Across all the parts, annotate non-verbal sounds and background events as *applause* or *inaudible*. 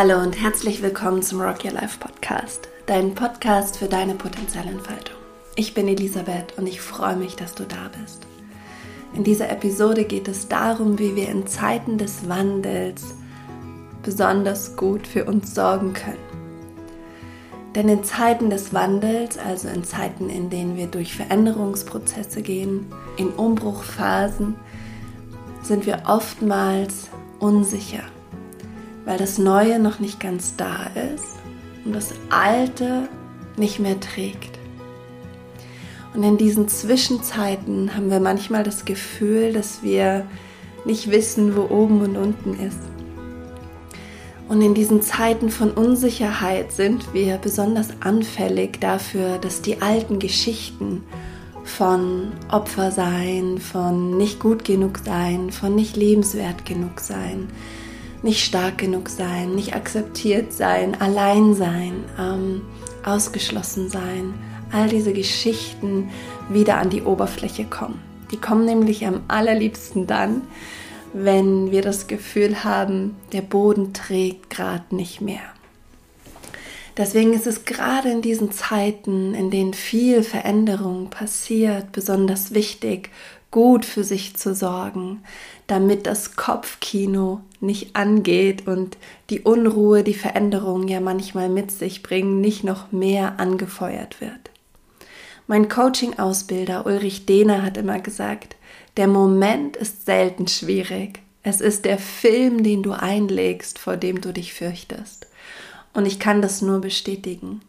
Hallo und herzlich willkommen zum Rock Your Life Podcast, dein Podcast für deine Potenzialentfaltung. Ich bin Elisabeth und ich freue mich, dass du da bist. In dieser Episode geht es darum, wie wir in Zeiten des Wandels besonders gut für uns sorgen können. Denn in Zeiten des Wandels, also in Zeiten, in denen wir durch Veränderungsprozesse gehen, in Umbruchphasen, sind wir oftmals unsicher weil das Neue noch nicht ganz da ist und das Alte nicht mehr trägt. Und in diesen Zwischenzeiten haben wir manchmal das Gefühl, dass wir nicht wissen, wo oben und unten ist. Und in diesen Zeiten von Unsicherheit sind wir besonders anfällig dafür, dass die alten Geschichten von Opfer sein, von nicht gut genug sein, von nicht lebenswert genug sein, nicht stark genug sein, nicht akzeptiert sein, allein sein, ähm, ausgeschlossen sein, all diese Geschichten wieder an die Oberfläche kommen. Die kommen nämlich am allerliebsten dann, wenn wir das Gefühl haben, der Boden trägt gerade nicht mehr. Deswegen ist es gerade in diesen Zeiten, in denen viel Veränderung passiert, besonders wichtig, gut für sich zu sorgen, damit das Kopfkino nicht angeht und die Unruhe, die Veränderungen ja manchmal mit sich bringen, nicht noch mehr angefeuert wird. Mein Coaching-Ausbilder Ulrich Dehner hat immer gesagt, der Moment ist selten schwierig. Es ist der Film, den du einlegst, vor dem du dich fürchtest. Und ich kann das nur bestätigen.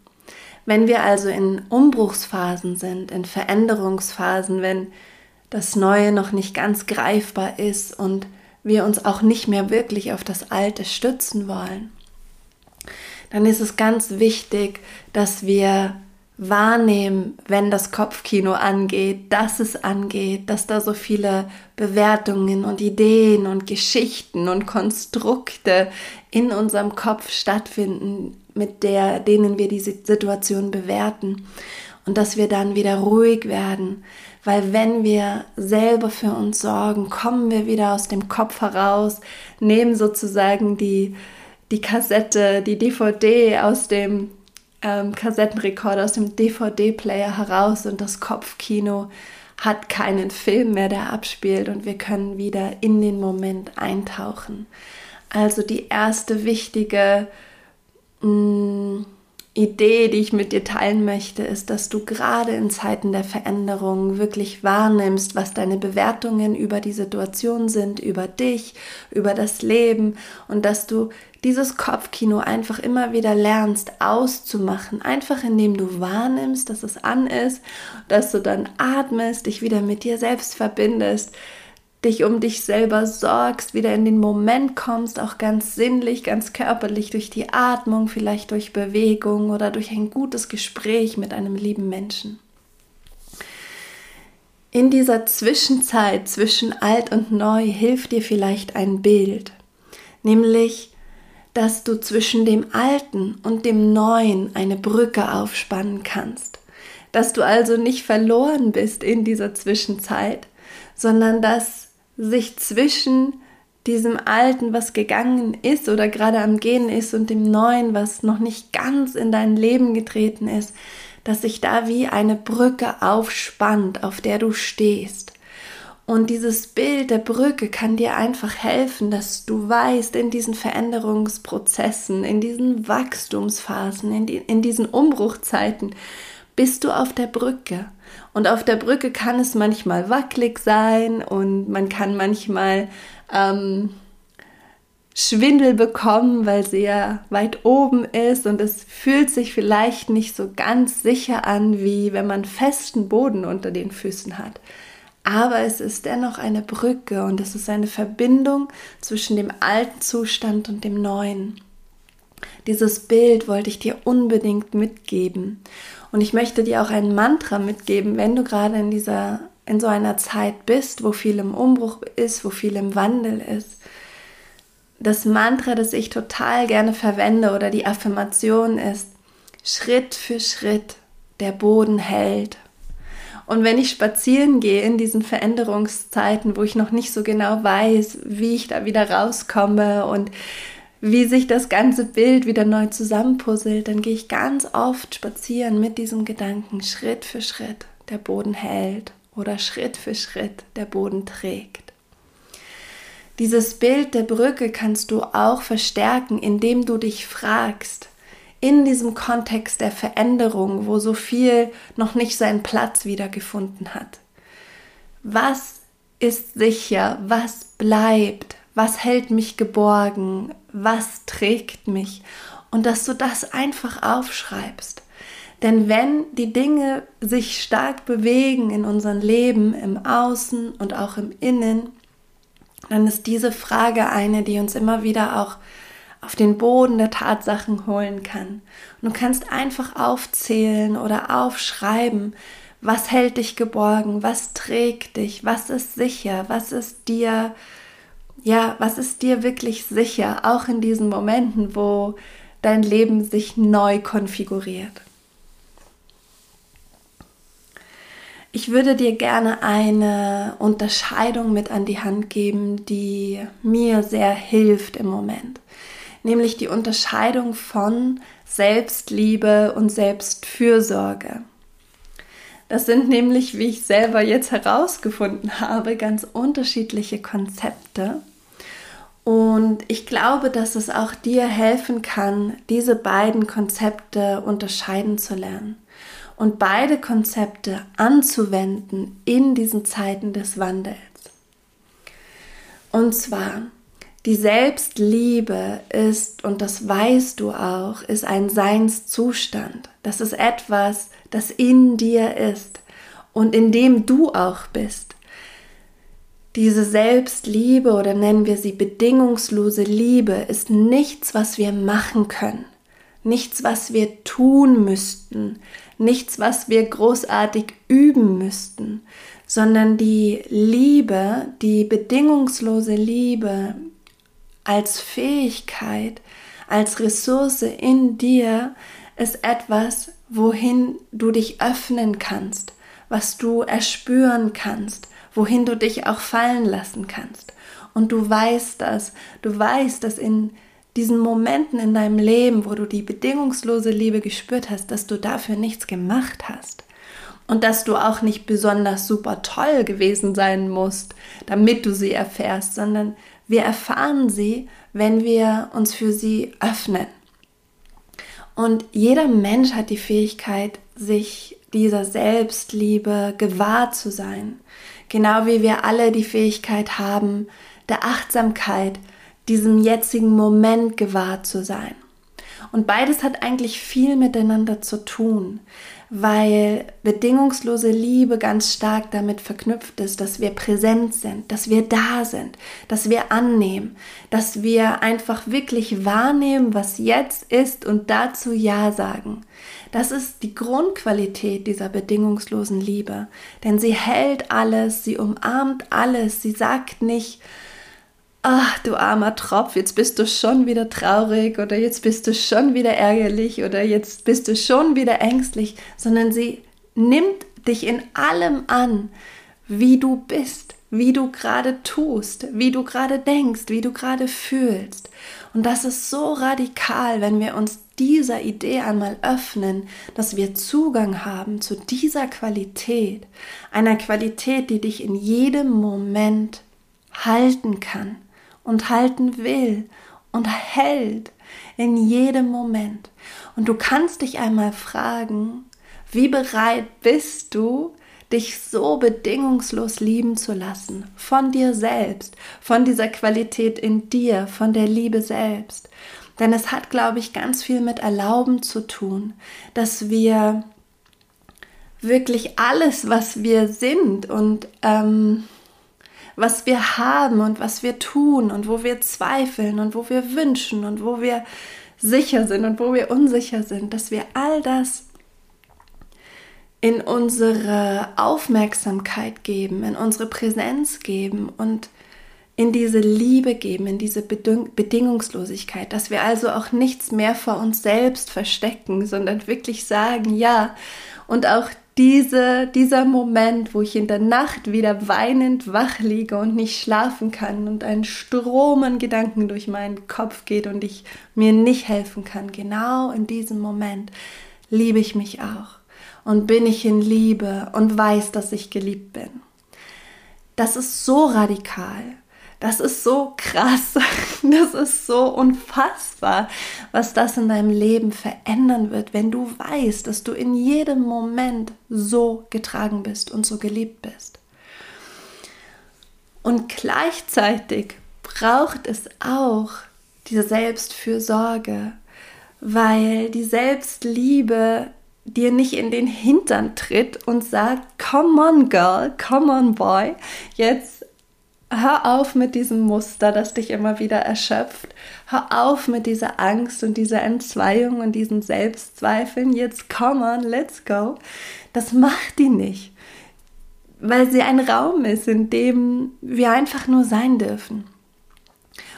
Wenn wir also in Umbruchsphasen sind, in Veränderungsphasen, wenn das Neue noch nicht ganz greifbar ist und wir uns auch nicht mehr wirklich auf das Alte stützen wollen, dann ist es ganz wichtig, dass wir wahrnehmen, wenn das Kopfkino angeht, dass es angeht, dass da so viele Bewertungen und Ideen und Geschichten und Konstrukte in unserem Kopf stattfinden, mit der, denen wir die Situation bewerten. Und dass wir dann wieder ruhig werden, weil wenn wir selber für uns sorgen, kommen wir wieder aus dem Kopf heraus, nehmen sozusagen die, die Kassette, die DVD aus dem ähm, Kassettenrekorder, aus dem DVD-Player heraus und das Kopfkino hat keinen Film mehr, der abspielt und wir können wieder in den Moment eintauchen. Also die erste wichtige mh, mm, Idee, die ich mit dir teilen möchte, ist, dass du gerade in Zeiten der Veränderung wirklich wahrnimmst, was deine Bewertungen über die Situation sind, über dich, über das Leben und dass du dieses Kopfkino einfach immer wieder lernst auszumachen, einfach indem du wahrnimmst, dass es an ist, dass du dann atmest, dich wieder mit dir selbst verbindest, dich um dich selber sorgst, wieder in den Moment kommst, auch ganz sinnlich, ganz körperlich durch die Atmung, vielleicht durch Bewegung oder durch ein gutes Gespräch mit einem lieben Menschen. In dieser Zwischenzeit zwischen alt und neu hilft dir vielleicht ein Bild, nämlich, dass du zwischen dem Alten und dem Neuen eine Brücke aufspannen kannst, dass du also nicht verloren bist in dieser Zwischenzeit, sondern dass sich zwischen diesem Alten, was gegangen ist oder gerade am Gehen ist, und dem Neuen, was noch nicht ganz in dein Leben getreten ist, dass sich da wie eine Brücke aufspannt, auf der du stehst. Und dieses Bild der Brücke kann dir einfach helfen, dass du weißt, in diesen Veränderungsprozessen, in diesen Wachstumsphasen, in, die, in diesen Umbruchzeiten, bist du auf der Brücke. Und auf der Brücke kann es manchmal wackelig sein und man kann manchmal ähm, Schwindel bekommen, weil sie ja weit oben ist und es fühlt sich vielleicht nicht so ganz sicher an, wie wenn man festen Boden unter den Füßen hat. Aber es ist dennoch eine Brücke und es ist eine Verbindung zwischen dem alten Zustand und dem neuen. Dieses Bild wollte ich dir unbedingt mitgeben. Und ich möchte dir auch ein Mantra mitgeben, wenn du gerade in dieser, in so einer Zeit bist, wo viel im Umbruch ist, wo viel im Wandel ist. Das Mantra, das ich total gerne verwende oder die Affirmation ist, Schritt für Schritt der Boden hält. Und wenn ich spazieren gehe in diesen Veränderungszeiten, wo ich noch nicht so genau weiß, wie ich da wieder rauskomme und wie sich das ganze Bild wieder neu zusammenpuzzelt, dann gehe ich ganz oft spazieren mit diesem Gedanken, Schritt für Schritt der Boden hält oder Schritt für Schritt der Boden trägt. Dieses Bild der Brücke kannst du auch verstärken, indem du dich fragst, in diesem Kontext der Veränderung, wo so viel noch nicht seinen Platz wiedergefunden hat. Was ist sicher? Was bleibt? Was hält mich geborgen? Was trägt mich? Und dass du das einfach aufschreibst. Denn wenn die Dinge sich stark bewegen in unserem Leben, im Außen und auch im Innen, dann ist diese Frage eine, die uns immer wieder auch auf den Boden der Tatsachen holen kann. Und du kannst einfach aufzählen oder aufschreiben, was hält dich geborgen, was trägt dich, was ist sicher, was ist dir, ja, was ist dir wirklich sicher, auch in diesen Momenten, wo dein Leben sich neu konfiguriert. Ich würde dir gerne eine Unterscheidung mit an die Hand geben, die mir sehr hilft im Moment nämlich die Unterscheidung von Selbstliebe und Selbstfürsorge. Das sind nämlich, wie ich selber jetzt herausgefunden habe, ganz unterschiedliche Konzepte. Und ich glaube, dass es auch dir helfen kann, diese beiden Konzepte unterscheiden zu lernen und beide Konzepte anzuwenden in diesen Zeiten des Wandels. Und zwar die Selbstliebe ist, und das weißt du auch, ist ein Seinszustand. Das ist etwas, das in dir ist und in dem du auch bist. Diese Selbstliebe oder nennen wir sie bedingungslose Liebe ist nichts, was wir machen können, nichts, was wir tun müssten, nichts, was wir großartig üben müssten, sondern die Liebe, die bedingungslose Liebe, als Fähigkeit, als Ressource in dir ist etwas, wohin du dich öffnen kannst, was du erspüren kannst, wohin du dich auch fallen lassen kannst. Und du weißt das, du weißt, dass in diesen Momenten in deinem Leben, wo du die bedingungslose Liebe gespürt hast, dass du dafür nichts gemacht hast. Und dass du auch nicht besonders super toll gewesen sein musst, damit du sie erfährst, sondern wir erfahren sie, wenn wir uns für sie öffnen. Und jeder Mensch hat die Fähigkeit, sich dieser Selbstliebe gewahr zu sein. Genau wie wir alle die Fähigkeit haben, der Achtsamkeit, diesem jetzigen Moment gewahr zu sein. Und beides hat eigentlich viel miteinander zu tun weil bedingungslose Liebe ganz stark damit verknüpft ist, dass wir präsent sind, dass wir da sind, dass wir annehmen, dass wir einfach wirklich wahrnehmen, was jetzt ist und dazu Ja sagen. Das ist die Grundqualität dieser bedingungslosen Liebe, denn sie hält alles, sie umarmt alles, sie sagt nicht, ach du armer Tropf, jetzt bist du schon wieder traurig oder jetzt bist du schon wieder ärgerlich oder jetzt bist du schon wieder ängstlich, sondern sie nimmt dich in allem an, wie du bist, wie du gerade tust, wie du gerade denkst, wie du gerade fühlst. Und das ist so radikal, wenn wir uns dieser Idee einmal öffnen, dass wir Zugang haben zu dieser Qualität, einer Qualität, die dich in jedem Moment halten kann und halten will und hält in jedem Moment. Und du kannst dich einmal fragen, wie bereit bist du, dich so bedingungslos lieben zu lassen, von dir selbst, von dieser Qualität in dir, von der Liebe selbst. Denn es hat, glaube ich, ganz viel mit Erlauben zu tun, dass wir wirklich alles, was wir sind und ähm, was wir haben und was wir tun und wo wir zweifeln und wo wir wünschen und wo wir sicher sind und wo wir unsicher sind, dass wir all das in unsere Aufmerksamkeit geben, in unsere Präsenz geben und in diese Liebe geben, in diese Bedingungslosigkeit, dass wir also auch nichts mehr vor uns selbst verstecken, sondern wirklich sagen, ja, und auch diese, dieser Moment, wo ich in der Nacht wieder weinend wach liege und nicht schlafen kann und ein Strom an Gedanken durch meinen Kopf geht und ich mir nicht helfen kann, genau in diesem Moment liebe ich mich auch und bin ich in Liebe und weiß, dass ich geliebt bin. Das ist so radikal. Das ist so krass, *laughs* das ist so unfassbar, was das in deinem Leben verändern wird, wenn du weißt, dass du in jedem Moment so getragen bist und so geliebt bist. Und gleichzeitig braucht es auch diese Selbstfürsorge, weil die Selbstliebe dir nicht in den Hintern tritt und sagt, come on girl, come on boy, jetzt hör auf mit diesem Muster, das dich immer wieder erschöpft. Hör auf mit dieser Angst und dieser Entzweiung und diesen Selbstzweifeln. Jetzt come on, let's go. Das macht die nicht, weil sie ein Raum ist, in dem wir einfach nur sein dürfen.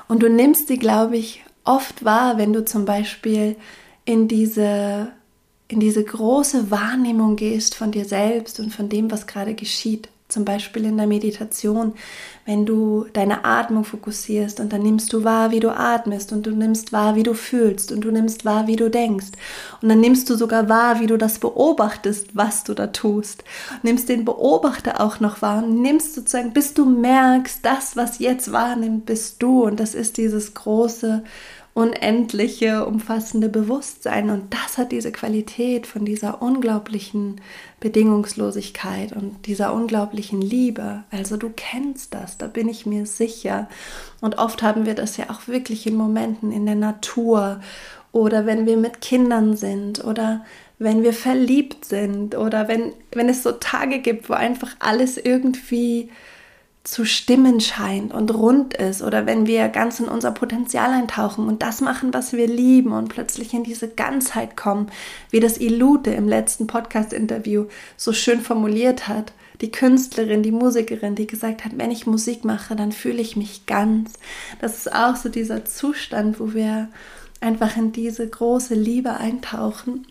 Und du nimmst sie, glaube ich, oft wahr, wenn du zum Beispiel in diese, in diese große Wahrnehmung gehst von dir selbst und von dem, was gerade geschieht zum Beispiel in der Meditation, wenn du deine Atmung fokussierst und dann nimmst du wahr, wie du atmest und du nimmst wahr, wie du fühlst und du nimmst wahr, wie du denkst und dann nimmst du sogar wahr, wie du das beobachtest, was du da tust. Nimmst den Beobachter auch noch wahr und nimmst sozusagen, bis du merkst, das, was jetzt wahrnimmt, bist du und das ist dieses große unendliche, umfassende Bewusstsein. Und das hat diese Qualität von dieser unglaublichen Bedingungslosigkeit und dieser unglaublichen Liebe. Also du kennst das, da bin ich mir sicher. Und oft haben wir das ja auch wirklich in Momenten in der Natur oder wenn wir mit Kindern sind oder wenn wir verliebt sind oder wenn, wenn es so Tage gibt, wo einfach alles irgendwie zu stimmen scheint und rund ist oder wenn wir ganz in unser Potenzial eintauchen und das machen, was wir lieben und plötzlich in diese Ganzheit kommen, wie das Ilute im letzten Podcast-Interview so schön formuliert hat. Die Künstlerin, die Musikerin, die gesagt hat, wenn ich Musik mache, dann fühle ich mich ganz. Das ist auch so dieser Zustand, wo wir einfach in diese große Liebe eintauchen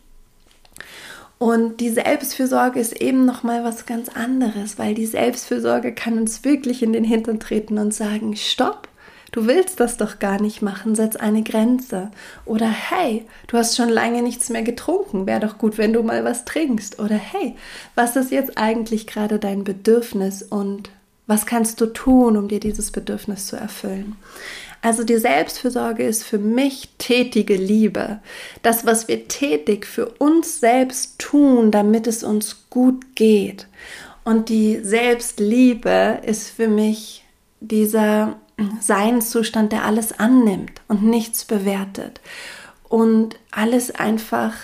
und die Selbstfürsorge ist eben noch mal was ganz anderes, weil die Selbstfürsorge kann uns wirklich in den Hintern treten und sagen, stopp, du willst das doch gar nicht machen, setz eine Grenze. Oder hey, du hast schon lange nichts mehr getrunken, wäre doch gut, wenn du mal was trinkst. Oder hey, was ist jetzt eigentlich gerade dein Bedürfnis und was kannst du tun, um dir dieses Bedürfnis zu erfüllen? Also die Selbstfürsorge ist für mich tätige Liebe. Das, was wir tätig für uns selbst tun, damit es uns gut geht. Und die Selbstliebe ist für mich dieser Seinszustand, der alles annimmt und nichts bewertet. Und alles einfach,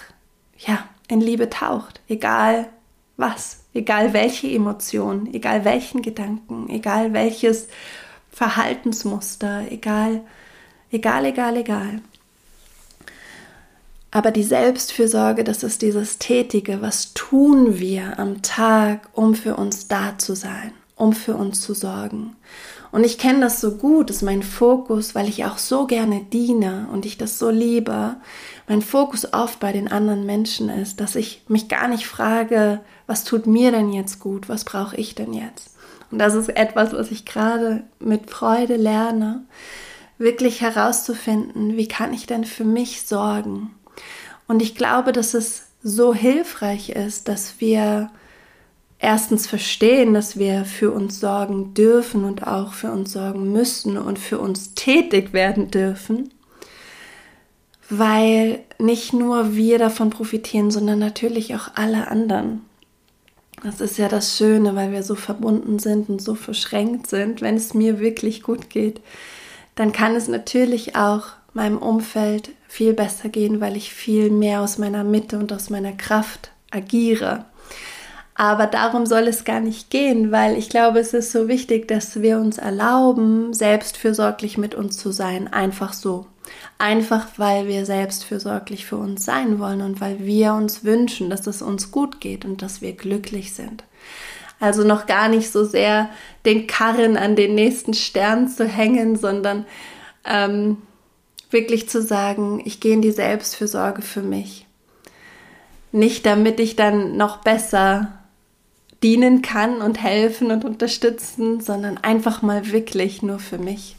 ja, in Liebe taucht. Egal was, egal welche Emotion, egal welchen Gedanken, egal welches Verhaltensmuster, egal, egal, egal, egal. Aber die Selbstfürsorge, das ist dieses Tätige, was tun wir am Tag, um für uns da zu sein, um für uns zu sorgen. Und ich kenne das so gut, ist mein Fokus, weil ich auch so gerne diene und ich das so liebe. Mein Fokus oft bei den anderen Menschen ist, dass ich mich gar nicht frage, was tut mir denn jetzt gut, was brauche ich denn jetzt? Und das ist etwas, was ich gerade mit Freude lerne, wirklich herauszufinden, wie kann ich denn für mich sorgen? Und ich glaube, dass es so hilfreich ist, dass wir erstens verstehen, dass wir für uns sorgen dürfen und auch für uns sorgen müssen und für uns tätig werden dürfen, weil nicht nur wir davon profitieren, sondern natürlich auch alle anderen. Das ist ja das Schöne, weil wir so verbunden sind und so verschränkt sind. Wenn es mir wirklich gut geht, dann kann es natürlich auch meinem Umfeld viel besser gehen, weil ich viel mehr aus meiner Mitte und aus meiner Kraft agiere. Aber darum soll es gar nicht gehen, weil ich glaube, es ist so wichtig, dass wir uns erlauben, selbstfürsorglich mit uns zu sein, einfach so. Einfach weil wir selbstfürsorglich für uns sein wollen und weil wir uns wünschen, dass es uns gut geht und dass wir glücklich sind. Also noch gar nicht so sehr den Karren an den nächsten Stern zu hängen, sondern ähm, wirklich zu sagen, ich gehe in die Selbstfürsorge für mich. Nicht damit ich dann noch besser dienen kann und helfen und unterstützen, sondern einfach mal wirklich nur für mich.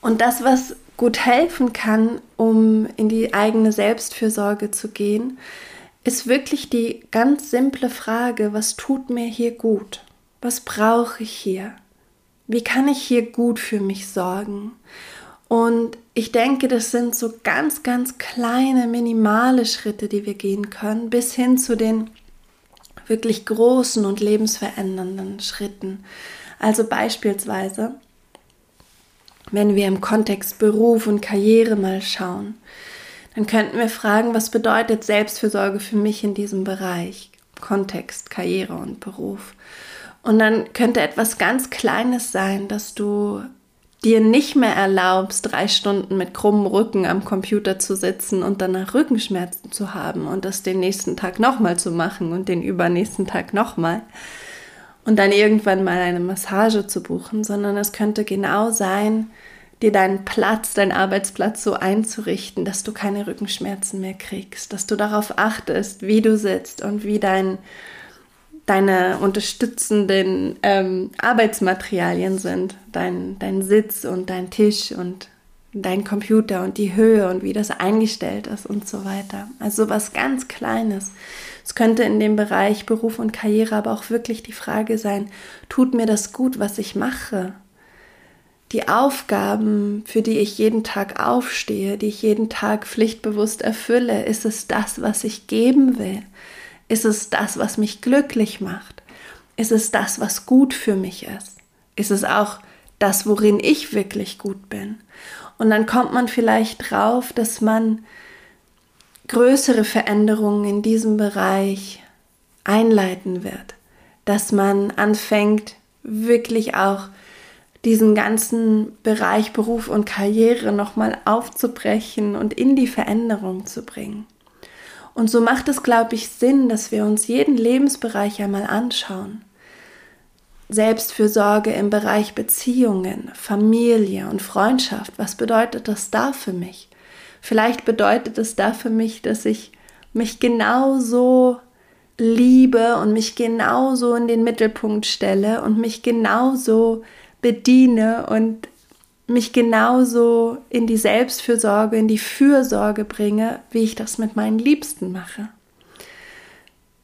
Und das, was gut helfen kann, um in die eigene Selbstfürsorge zu gehen, ist wirklich die ganz simple Frage, was tut mir hier gut? Was brauche ich hier? Wie kann ich hier gut für mich sorgen? Und ich denke, das sind so ganz, ganz kleine, minimale Schritte, die wir gehen können, bis hin zu den wirklich großen und lebensverändernden Schritten. Also beispielsweise, wenn wir im Kontext Beruf und Karriere mal schauen, dann könnten wir fragen, was bedeutet Selbstfürsorge für mich in diesem Bereich? Kontext, Karriere und Beruf. Und dann könnte etwas ganz Kleines sein, dass du dir nicht mehr erlaubst, drei Stunden mit krummem Rücken am Computer zu sitzen und danach Rückenschmerzen zu haben und das den nächsten Tag nochmal zu machen und den übernächsten Tag nochmal und dann irgendwann mal eine Massage zu buchen, sondern es könnte genau sein, dir deinen Platz, deinen Arbeitsplatz so einzurichten, dass du keine Rückenschmerzen mehr kriegst, dass du darauf achtest, wie du sitzt und wie dein deine unterstützenden ähm, Arbeitsmaterialien sind, dein, dein Sitz und dein Tisch und dein Computer und die Höhe und wie das eingestellt ist und so weiter. Also was ganz Kleines. Es könnte in dem Bereich Beruf und Karriere aber auch wirklich die Frage sein, tut mir das gut, was ich mache? Die Aufgaben, für die ich jeden Tag aufstehe, die ich jeden Tag pflichtbewusst erfülle, ist es das, was ich geben will? Ist es das, was mich glücklich macht? Ist es das, was gut für mich ist? Ist es auch das, worin ich wirklich gut bin? Und dann kommt man vielleicht drauf, dass man größere Veränderungen in diesem Bereich einleiten wird, dass man anfängt, wirklich auch diesen ganzen Bereich Beruf und Karriere nochmal aufzubrechen und in die Veränderung zu bringen. Und so macht es, glaube ich, Sinn, dass wir uns jeden Lebensbereich einmal anschauen. Selbstfürsorge im Bereich Beziehungen, Familie und Freundschaft. Was bedeutet das da für mich? Vielleicht bedeutet es da für mich, dass ich mich genauso liebe und mich genauso in den Mittelpunkt stelle und mich genauso bediene und mich genauso in die Selbstfürsorge, in die Fürsorge bringe, wie ich das mit meinen Liebsten mache.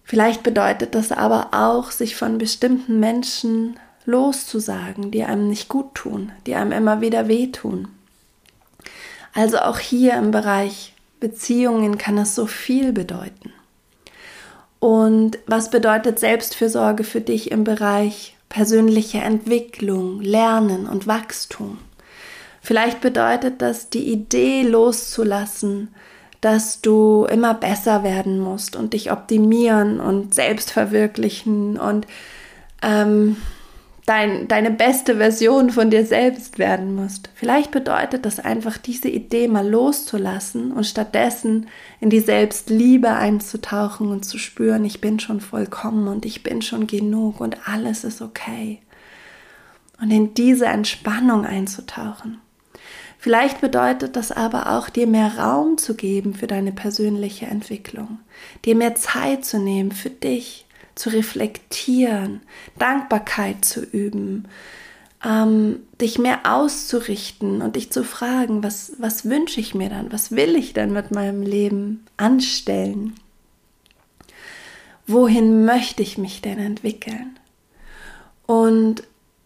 Vielleicht bedeutet das aber auch, sich von bestimmten Menschen loszusagen, die einem nicht gut tun, die einem immer wieder wehtun. Also auch hier im Bereich Beziehungen kann es so viel bedeuten. Und was bedeutet Selbstfürsorge für dich im Bereich persönliche Entwicklung, Lernen und Wachstum? Vielleicht bedeutet das, die Idee loszulassen, dass du immer besser werden musst und dich optimieren und selbst verwirklichen und ähm, dein, deine beste Version von dir selbst werden musst. Vielleicht bedeutet das einfach, diese Idee mal loszulassen und stattdessen in die Selbstliebe einzutauchen und zu spüren, ich bin schon vollkommen und ich bin schon genug und alles ist okay. Und in diese Entspannung einzutauchen. Vielleicht bedeutet das aber auch, dir mehr Raum zu geben für deine persönliche Entwicklung, dir mehr Zeit zu nehmen für dich, zu reflektieren, Dankbarkeit zu üben, ähm, dich mehr auszurichten und dich zu fragen, was, was wünsche ich mir dann, was will ich denn mit meinem Leben anstellen? Wohin möchte ich mich denn entwickeln? Und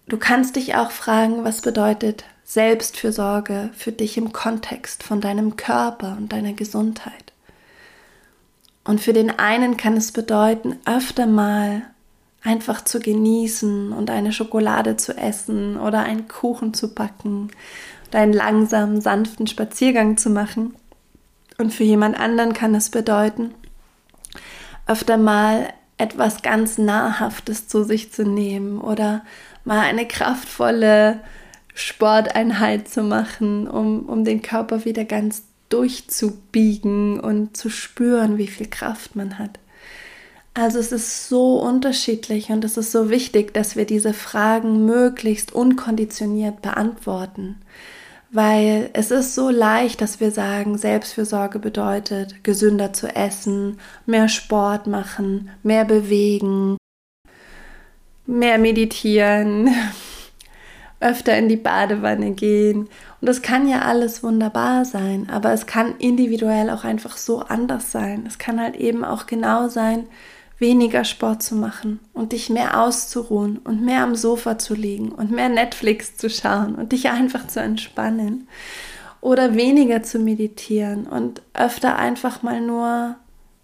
du kannst dich auch fragen, was bedeutet Selbstfürsorge für dich im Kontext von deinem Körper und deiner Gesundheit. Und für den einen kann es bedeuten, öfter mal einfach zu genießen und eine Schokolade zu essen oder einen Kuchen zu backen oder einen langsamen, sanften Spaziergang zu machen. Und für jemand anderen kann es bedeuten, öfter mal etwas ganz Nahrhaftes zu sich zu nehmen oder mal eine kraftvolle Sporteinheit zu machen, um, um den Körper wieder ganz durchzubiegen und zu spüren, wie viel Kraft man hat. Also es ist so unterschiedlich und es ist so wichtig, dass wir diese Fragen möglichst unkonditioniert beantworten. Weil es ist so leicht, dass wir sagen, Selbstfürsorge bedeutet, gesünder zu essen, mehr Sport machen, mehr bewegen, mehr meditieren, öfter in die Badewanne gehen. Und das kann ja alles wunderbar sein, aber es kann individuell auch einfach so anders sein. Es kann halt eben auch genau sein, weniger Sport zu machen und dich mehr auszuruhen und mehr am Sofa zu liegen und mehr Netflix zu schauen und dich einfach zu entspannen. Oder weniger zu meditieren und öfter einfach mal nur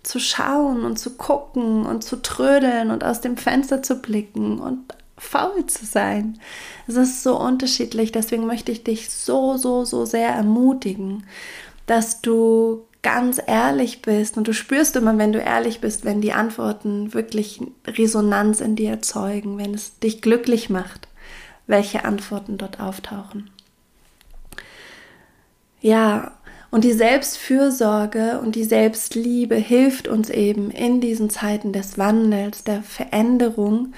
zu schauen und zu gucken und zu trödeln und aus dem Fenster zu blicken und faul zu sein. Es ist so unterschiedlich, deswegen möchte ich dich so, so, so sehr ermutigen, dass du ganz ehrlich bist und du spürst immer, wenn du ehrlich bist, wenn die Antworten wirklich Resonanz in dir erzeugen, wenn es dich glücklich macht, welche Antworten dort auftauchen. Ja, und die Selbstfürsorge und die Selbstliebe hilft uns eben in diesen Zeiten des Wandels, der Veränderung,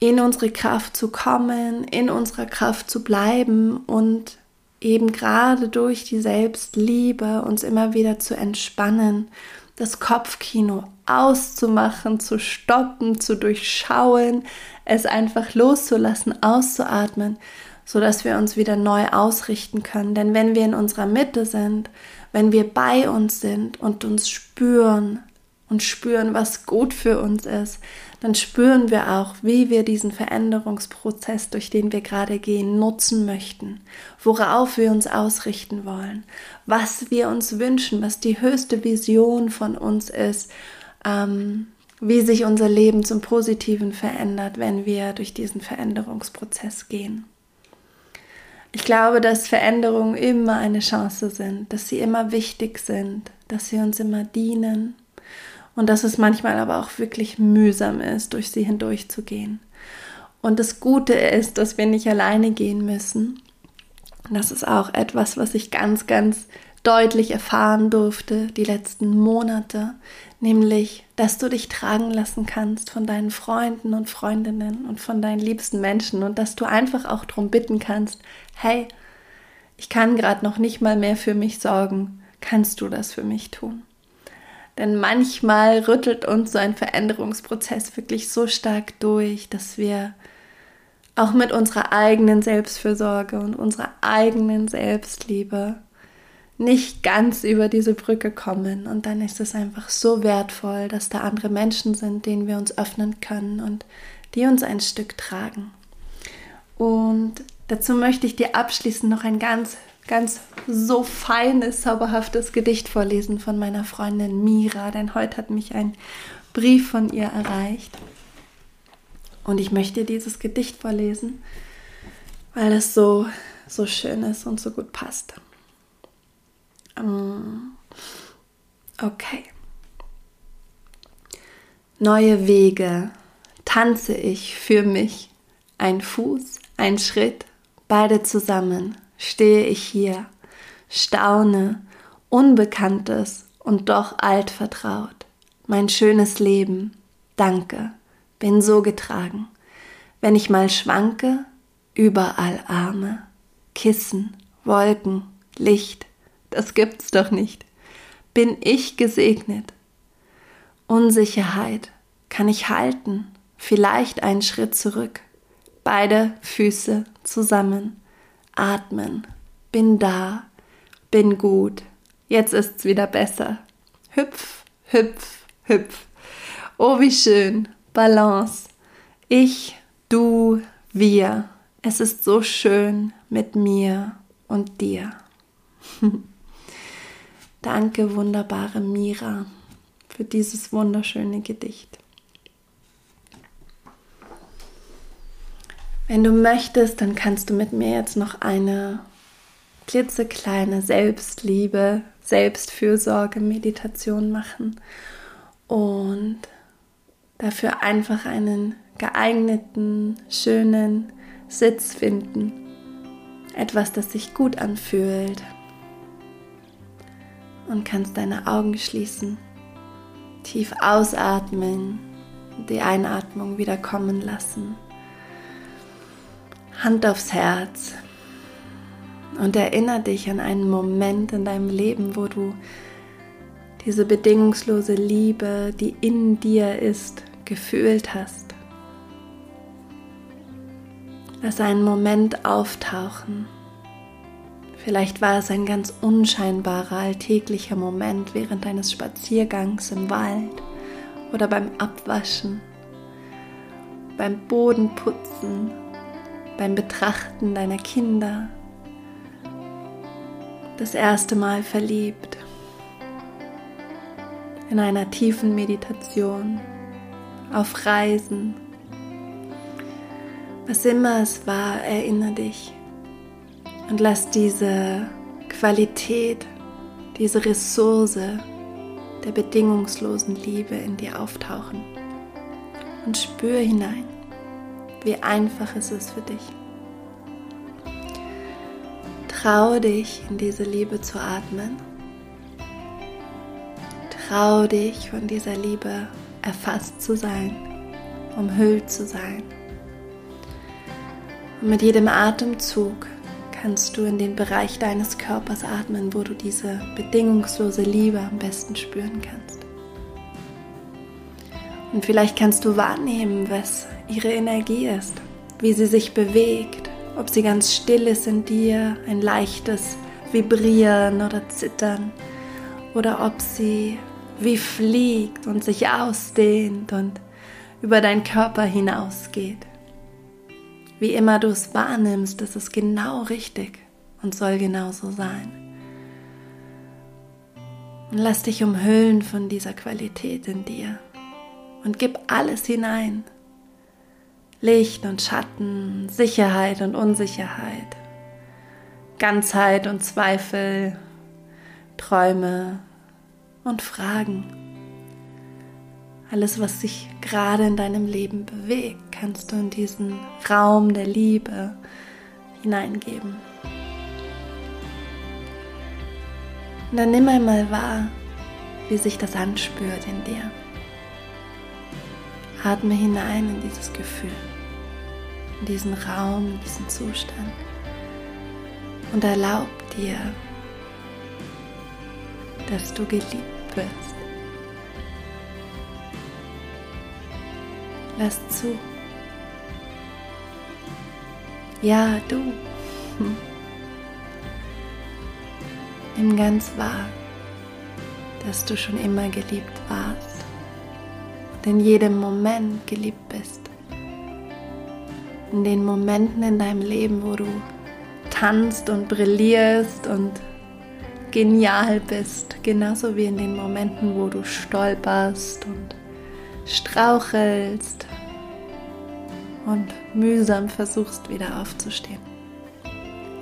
in unsere Kraft zu kommen, in unserer Kraft zu bleiben und eben gerade durch die Selbstliebe uns immer wieder zu entspannen, das Kopfkino auszumachen, zu stoppen, zu durchschauen, es einfach loszulassen, auszuatmen, so dass wir uns wieder neu ausrichten können. Denn wenn wir in unserer Mitte sind, wenn wir bei uns sind und uns spüren und spüren, was gut für uns ist, dann spüren wir auch, wie wir diesen Veränderungsprozess, durch den wir gerade gehen, nutzen möchten, worauf wir uns ausrichten wollen, was wir uns wünschen, was die höchste Vision von uns ist, ähm, wie sich unser Leben zum Positiven verändert, wenn wir durch diesen Veränderungsprozess gehen. Ich glaube, dass Veränderungen immer eine Chance sind, dass sie immer wichtig sind, dass sie uns immer dienen und dass es manchmal aber auch wirklich mühsam ist, durch sie hindurchzugehen. Und das Gute ist, dass wir nicht alleine gehen müssen. Das ist auch etwas, was ich ganz, ganz deutlich erfahren durfte die letzten Monate, nämlich, dass du dich tragen lassen kannst von deinen Freunden und Freundinnen und von deinen liebsten Menschen und dass du einfach auch darum bitten kannst, hey, ich kann gerade noch nicht mal mehr für mich sorgen, kannst du das für mich tun? Denn manchmal rüttelt uns so ein Veränderungsprozess wirklich so stark durch, dass wir auch mit unserer eigenen Selbstfürsorge und unserer eigenen Selbstliebe nicht ganz über diese Brücke kommen. Und dann ist es einfach so wertvoll, dass da andere Menschen sind, denen wir uns öffnen können und die uns ein Stück tragen. Und dazu möchte ich dir abschließend noch ein ganz ganz so feines, zauberhaftes Gedicht vorlesen von meiner Freundin Mira, denn heute hat mich ein Brief von ihr erreicht. Und ich möchte dieses Gedicht vorlesen, weil es so, so schön ist und so gut passt. Ähm, okay. Neue Wege tanze ich für mich, ein Fuß, ein Schritt, beide zusammen stehe ich hier, staune, Unbekanntes und doch altvertraut. Mein schönes Leben, danke, bin so getragen. Wenn ich mal schwanke, überall Arme, Kissen, Wolken, Licht, das gibt's doch nicht. Bin ich gesegnet? Unsicherheit, kann ich halten, vielleicht einen Schritt zurück, beide Füße zusammen atmen, bin da, bin gut, jetzt ist's wieder besser. Hüpf, hüpf, hüpf. Oh, wie schön, Balance. Ich, du, wir. Es ist so schön mit mir und dir. *laughs* Danke, wunderbare Mira, für dieses wunderschöne Gedicht. Wenn du möchtest, dann kannst du mit mir jetzt noch eine klitzekleine Selbstliebe, Selbstfürsorge-Meditation machen und dafür einfach einen geeigneten, schönen Sitz finden. Etwas, das sich gut anfühlt. Und kannst deine Augen schließen Tief ausatmen, die Einatmung wieder kommen lassen. Hand aufs Herz und erinnere dich an einen Moment in deinem Leben, wo du diese bedingungslose Liebe, die in dir ist, gefühlt hast. Lass einen Moment auftauchen. Vielleicht war es ein ganz unscheinbarer alltäglicher Moment während eines Spaziergangs im Wald oder beim Abwaschen, beim Bodenputzen, beim Betrachten deiner Kinder, das erste Mal verliebt, in einer tiefen Meditation, auf Reisen. Was immer es war, erinnere dich und lass diese Qualität, diese Ressource der bedingungslosen Liebe in dir auftauchen. Und spür hinein, wie einfach es ist für dich. Trau dich in diese Liebe zu atmen. Trau dich von dieser Liebe erfasst zu sein, umhüllt zu sein. Und mit jedem Atemzug kannst du in den Bereich deines Körpers atmen, wo du diese bedingungslose Liebe am besten spüren kannst. Und vielleicht kannst du wahrnehmen, was ihre Energie ist, wie sie sich bewegt, ob sie ganz still ist in dir, ein leichtes Vibrieren oder Zittern, oder ob sie wie fliegt und sich ausdehnt und über deinen Körper hinausgeht. Wie immer du es wahrnimmst, ist es genau richtig und soll genauso sein. Und lass dich umhüllen von dieser Qualität in dir und gib alles hinein. Licht und Schatten, Sicherheit und Unsicherheit, Ganzheit und Zweifel, Träume und Fragen. Alles, was sich gerade in deinem Leben bewegt, kannst du in diesen Raum der Liebe hineingeben. Und dann nimm einmal wahr, wie sich das anspürt in dir. Atme hinein in dieses Gefühl, in diesen Raum, in diesen Zustand und erlaub dir, dass du geliebt wirst. Lass zu. Ja, du. *laughs* Nimm ganz wahr, dass du schon immer geliebt warst und in jedem Moment geliebt bist. In den Momenten in deinem Leben, wo du tanzt und brillierst und genial bist, genauso wie in den Momenten, wo du stolperst und strauchelst und mühsam versuchst wieder aufzustehen.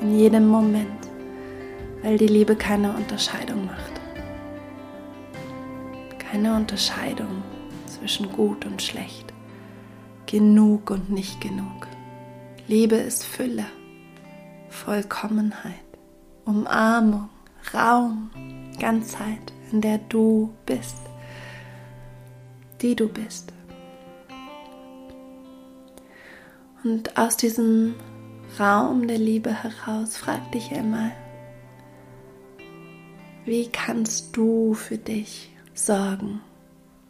In jedem Moment, weil die Liebe keine Unterscheidung macht. Keine Unterscheidung zwischen gut und schlecht, genug und nicht genug. Liebe ist Fülle, Vollkommenheit, Umarmung, Raum, Ganzheit, in der du bist, die du bist. Und aus diesem Raum der Liebe heraus frag dich einmal, wie kannst du für dich sorgen?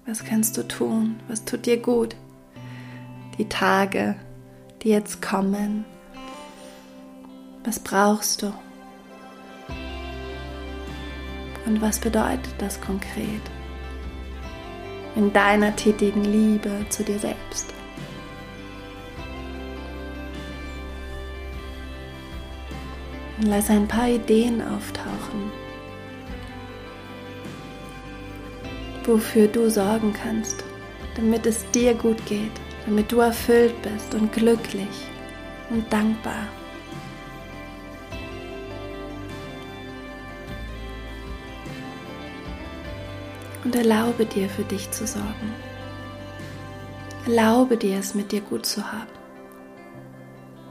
Was kannst du tun? Was tut dir gut? Die Tage, die jetzt kommen. Was brauchst du? Und was bedeutet das konkret? In deiner tätigen Liebe zu dir selbst. Und lass ein paar Ideen auftauchen, wofür du sorgen kannst, damit es dir gut geht, damit du erfüllt bist und glücklich und dankbar. und erlaube dir für dich zu sorgen. Erlaube dir es mit dir gut zu haben.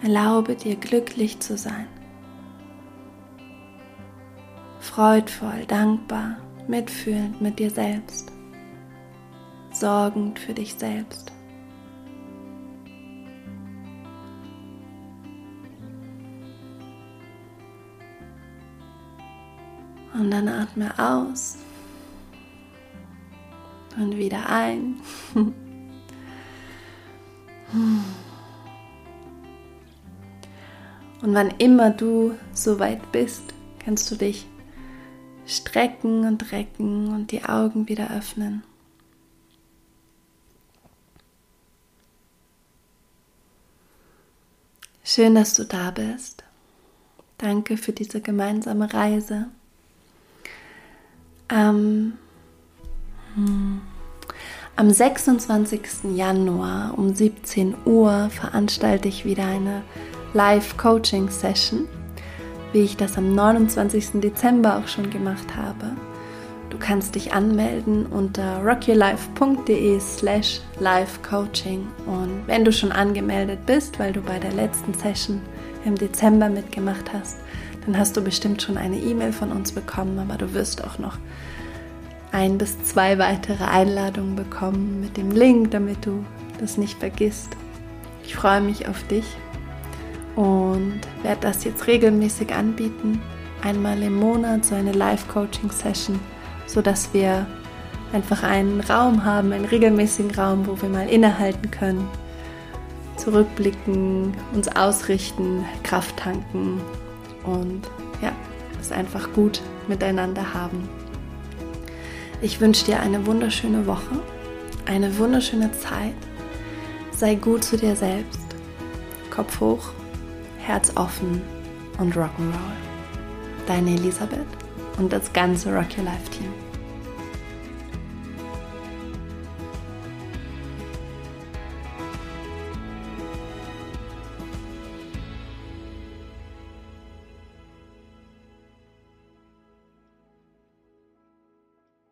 Erlaube dir glücklich zu sein. Freudvoll, dankbar, mitfühlend mit dir selbst. sorgend für dich selbst. Und dann atme aus und wieder ein. *laughs* Und wann immer du so weit bist, kannst du dich strecken und recken und die Augen wieder öffnen. Schön, dass du da bist. Danke für diese gemeinsame Reise. Ähm, hm. Am 26. Januar um 17 Uhr veranstalte ich wieder eine Live-Coaching-Session, wie ich das am 29. Dezember auch schon gemacht habe. Du kannst dich anmelden unter rockyourlife.de slash livecoaching und wenn du schon angemeldet bist, weil du bei der letzten Session im Dezember mitgemacht hast, dann hast du bestimmt schon eine E-Mail von uns bekommen, aber du wirst auch noch ein bis zwei weitere Einladungen bekommen mit dem Link, damit du das nicht vergisst. Ich freue mich auf dich und werde das jetzt regelmäßig anbieten. Einmal im Monat so eine Live-Coaching-Session, sodass wir einfach einen Raum haben, einen regelmäßigen Raum, wo wir mal innehalten können, zurückblicken, uns ausrichten, Kraft tanken und ja, es einfach gut miteinander haben. Ich wünsche dir eine wunderschöne Woche, eine wunderschöne Zeit. Sei gut zu dir selbst. Kopf hoch, Herz offen und Rock'n'Roll. Deine Elisabeth und das ganze Rock Your Life Team.